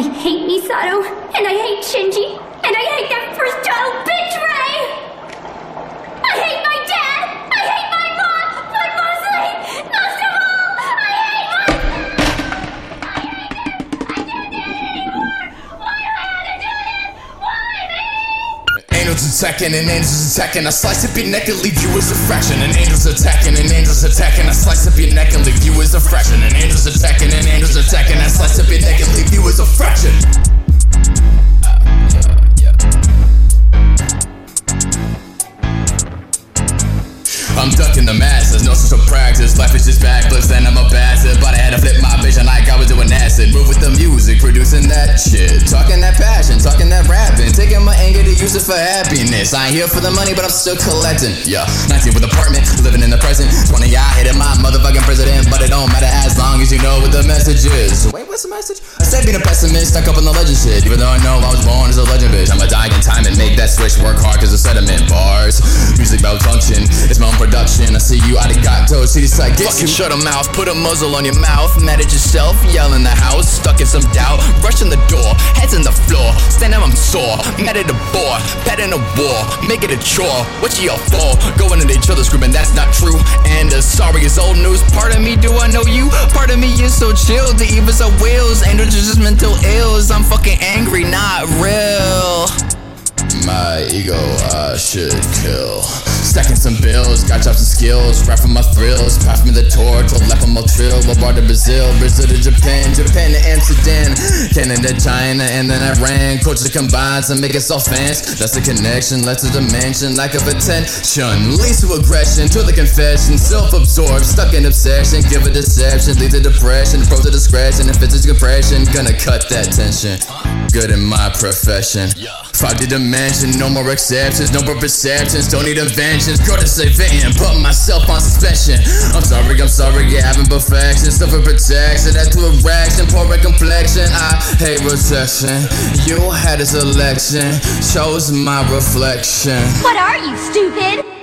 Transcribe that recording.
I hate Misato, and I hate Shinji, and I hate that first child bitch Angels attacking and angels attacking. I slice up your neck and leave you as a fraction. And angels attacking and angels attacking. I slice up your neck and leave you as a fraction. And angels attacking and angels attacking. I slice up your neck and leave you as a fraction. I'm ducking the masses, no social practice. Life is just backwards, that shit. Talking that passion, talking that rapping. Taking my anger to use it for happiness. I ain't here for the money, but I'm still collecting. Yeah, 19 with apartment, living in the present. 20, I hated my motherfucking president. But it don't matter as long as you know what the message is. Wait, what's the message? I said being a pessimist, stuck up on the legend shit. Even though I know I was born as a legend, bitch. I'ma die in time and make that switch. Work hard cause the sediment see you arigato, see this like Fucking shut a mouth, put a muzzle on your mouth. Mad at yourself, yell in the house, stuck in some doubt. Rush in the door, heads in the floor. Stand up, I'm sore. Mad at the bore, bad in a war. Make it a chore. What you all for? Going at each other screaming that's not true. And uh, sorry, it's old news. Part of me, do I know you? Part of me is so chill. The evils are wills, angels are just mental ills. I'm fucking angry, not real. My ego I should kill. Stacking some bills, got chops and skills. Rap for my thrills. Pass me the torch, or left on my trill. Bar to Brazil, Brazil to Japan, Japan to Amsterdam, Canada, China, and then Iran. Culture combines and make us all fans. That's the connection, led to dimension, lack of attention. Leads to aggression, to the confession. Self absorbed, stuck in obsession. Give a deception, lead to depression. Pro to discretion, if it's a compression, gonna cut that tension. Good in my profession. D dimension, no more exceptions, no more perceptions, don't need inventions. Go to save and put myself on suspension. I'm sorry, I'm sorry, yeah, having perfection, suffer protection, that's to erection, poor complexion. I hate rejection. You had a selection, chose my reflection. What are you, stupid?